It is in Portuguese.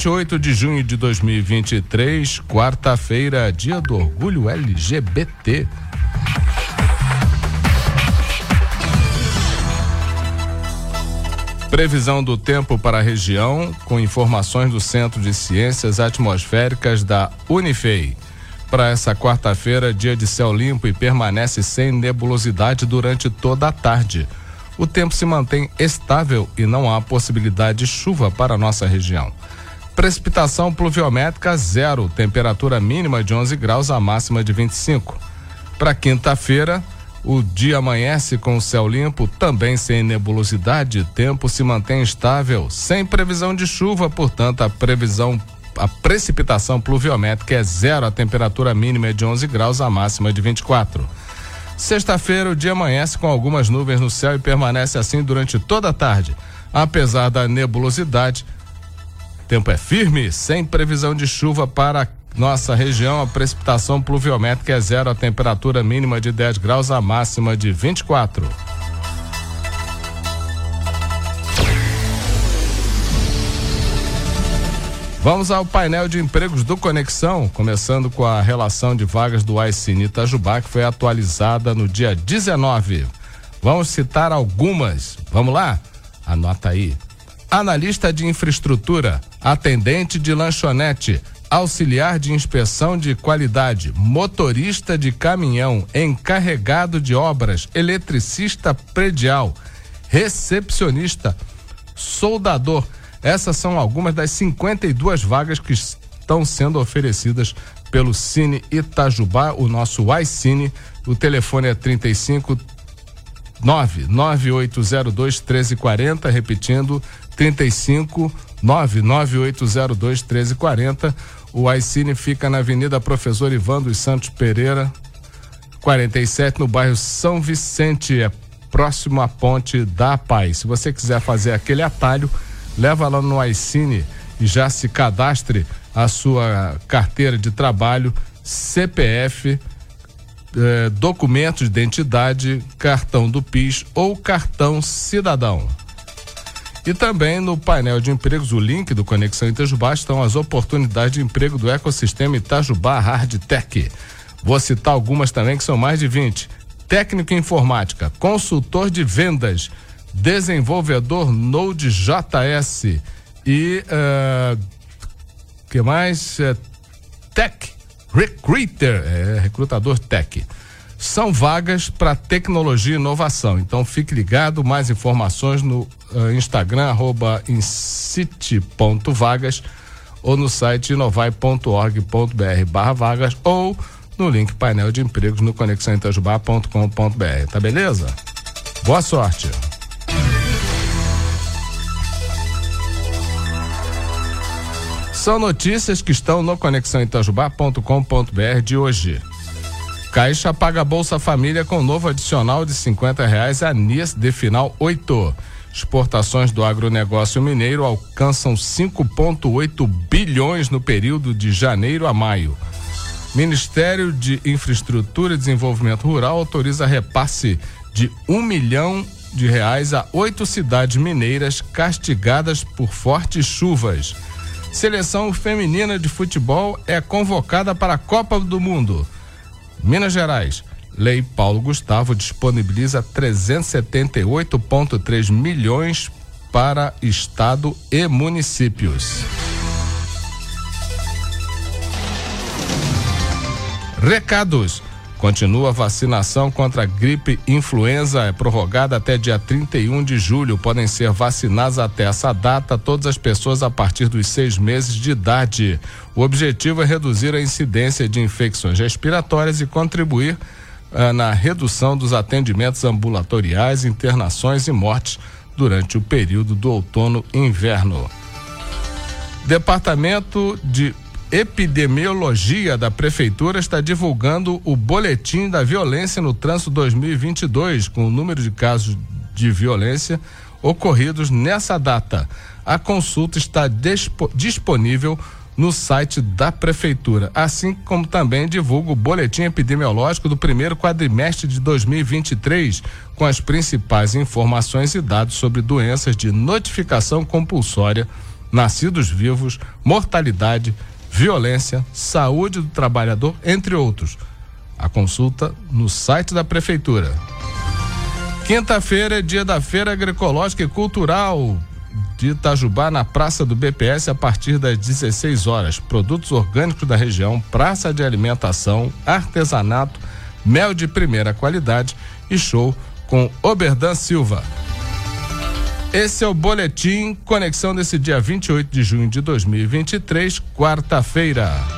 28 de junho de 2023, quarta-feira, dia do orgulho LGBT. Previsão do tempo para a região, com informações do Centro de Ciências Atmosféricas da Unifei. Para essa quarta-feira, dia de céu limpo e permanece sem nebulosidade durante toda a tarde. O tempo se mantém estável e não há possibilidade de chuva para a nossa região. Precipitação pluviométrica zero, temperatura mínima de 11 graus, a máxima de 25. Para quinta-feira, o dia amanhece com céu limpo, também sem nebulosidade, tempo se mantém estável, sem previsão de chuva, portanto, a previsão a precipitação pluviométrica é zero, a temperatura mínima é de 11 graus, a máxima de 24. Sexta-feira, o dia amanhece com algumas nuvens no céu e permanece assim durante toda a tarde. Apesar da nebulosidade, Tempo é firme, sem previsão de chuva para nossa região. A precipitação pluviométrica é zero, a temperatura mínima de 10 graus, a máxima de 24. Vamos ao painel de empregos do Conexão, começando com a relação de vagas do Aicine Itajubá, que foi atualizada no dia 19. Vamos citar algumas. Vamos lá? Anota aí analista de infraestrutura, atendente de lanchonete, auxiliar de inspeção de qualidade, motorista de caminhão, encarregado de obras, eletricista predial, recepcionista, soldador. Essas são algumas das 52 vagas que estão sendo oferecidas pelo Cine Itajubá, o nosso iCine. O telefone é 35 99802 1340, repetindo 35 99802 1340. O iCine fica na Avenida Professor Ivan dos Santos Pereira, 47, no bairro São Vicente, é próximo à ponte da Paz. Se você quiser fazer aquele atalho, leva lá no iCine e já se cadastre a sua carteira de trabalho, CPF, eh, documento de identidade, cartão do PIS ou cartão cidadão. E também no painel de empregos, o link do Conexão Itajubá estão as oportunidades de emprego do ecossistema Itajubá Hard Tech. Vou citar algumas também que são mais de 20. Técnico em informática, consultor de vendas, desenvolvedor Node.js e uh, que mais? Uh, tech Recruiter, é, recrutador tech são vagas para tecnologia e inovação. Então fique ligado, mais informações no uh, Instagram, arroba incite.vagas ou no site inovai.org.br barra vagas ou no link painel de empregos no conexãoitajubá.com.br. Tá beleza? Boa sorte! São notícias que estão no conexãoitajubá.com.br de hoje. Caixa paga Bolsa Família com novo adicional de 50 reais a NIS de final 8. Exportações do agronegócio mineiro alcançam 5,8 bilhões no período de janeiro a maio. Ministério de Infraestrutura e Desenvolvimento Rural autoriza repasse de um milhão de reais a oito cidades mineiras castigadas por fortes chuvas. Seleção feminina de futebol é convocada para a Copa do Mundo. Minas Gerais. Lei Paulo Gustavo disponibiliza 378,3 milhões para estado e municípios. Recados. Continua a vacinação contra a gripe influenza, é prorrogada até dia 31 de julho. Podem ser vacinadas até essa data todas as pessoas a partir dos seis meses de idade. O objetivo é reduzir a incidência de infecções respiratórias e contribuir ah, na redução dos atendimentos ambulatoriais, internações e mortes durante o período do outono e inverno. Departamento de Epidemiologia da Prefeitura está divulgando o Boletim da Violência no Trânsito 2022, com o número de casos de violência ocorridos nessa data. A consulta está disponível no site da Prefeitura, assim como também divulga o Boletim Epidemiológico do primeiro quadrimestre de 2023, com as principais informações e dados sobre doenças de notificação compulsória nascidos vivos, mortalidade, violência, saúde do trabalhador, entre outros. A consulta no site da Prefeitura. Quinta-feira é dia da Feira Agroecológica e Cultural de Itajubá, na Praça do BPS, a partir das 16 horas. Produtos orgânicos da região, praça de alimentação, artesanato, mel de primeira qualidade e show com Oberdan Silva. Esse é o boletim Conexão desse dia 28 de junho de 2023, quarta-feira.